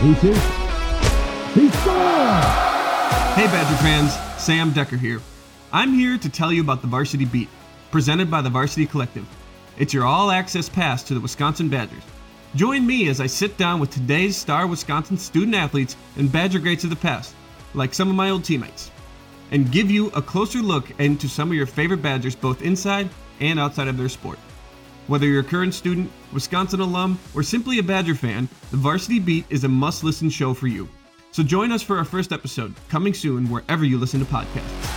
He shoots. He scores! Hey Badger fans, Sam Dekker here. I'm here to tell you about the Varsity Beat, presented by the Varsity Collective. It's your all access pass to the Wisconsin Badgers. Join me as I sit down with today's star Wisconsin student athletes and Badger greats of the past, like some of my old teammates, and give you a closer look into some of your favorite Badgers both inside and outside of their sport. Whether you're a current student, Wisconsin alum, or simply a Badger fan, the Varsity Beat is a must listen show for you. So join us for our first episode, coming soon wherever you listen to podcasts.